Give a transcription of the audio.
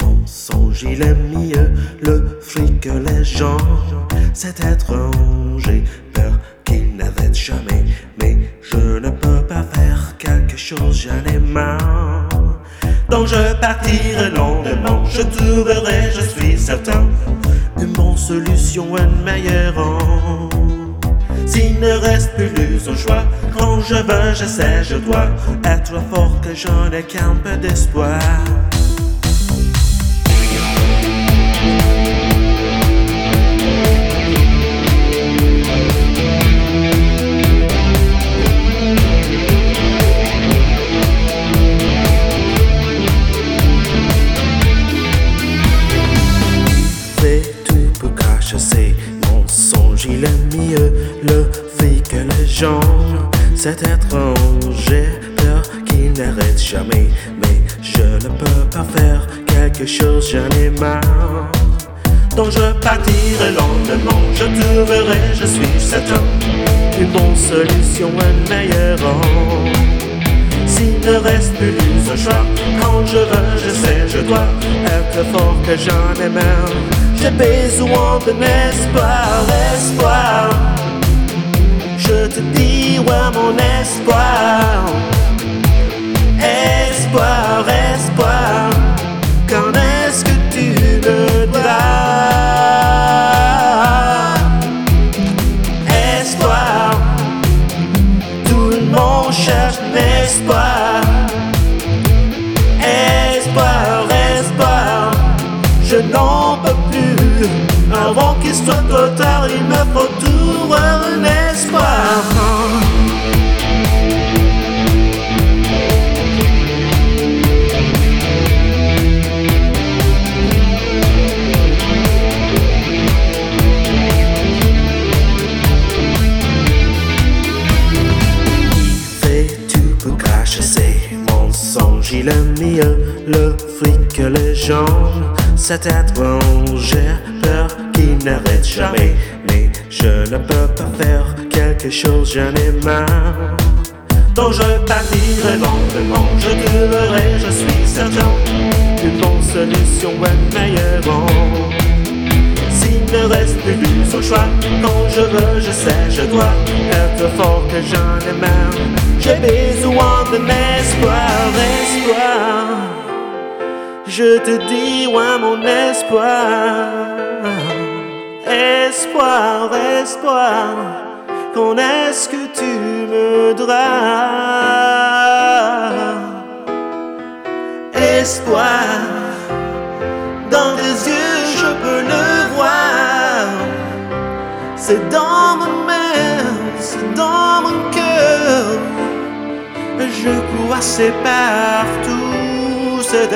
mensonge, il aime mieux le fric que les gens. C'est étrange, j'ai peur qu'il n'arrête jamais. Mais je ne peux pas faire quelque chose, j'en ai marre. Donc je partirai lentement, je trouverai, je suis certain, une bonne solution, une meilleure. S'il ne reste plus au choix, quand je veux, je sais, je dois être fort que j'en ai qu'un peu d'espoir. Il aime mieux le fric que les gens. C'est étrange, peur qu'il n'arrête jamais, mais je ne peux pas faire quelque chose, j'en ai marre. Donc je partirai lentement, je trouverai, je suis certain, une bonne solution, une meilleure. S'il ne reste plus ce choix, quand je veux, je sais, je dois être fort que j'en ai marre. J'ai besoin d'un espoir, espoir. Je te dis, ouais, mon. Espoir, Soit trop tard, il me faut toujours un espoir. fait tout pour cacher ses mensonges? Il aime mieux le fric que les gens. C'est étrange, j'ai peur qu'il n'arrête jamais. Mais je ne peux pas faire quelque chose, j'en ai marre. Donc je partirai lentement, je trouverai, je suis certain, une bonne solution, une meilleure. S'il ne reste plus au choix, quand je veux, je sais, je dois être fort que j'en ai marre. J'ai besoin d'un espoir, espoir. Je te dis, ouais, mon espoir. Espoir, espoir. Quand est-ce que tu me? Espoir. Dans tes yeux, je peux le voir. C'est dans ma main, c'est dans mon cœur. Je crois c'est partout cet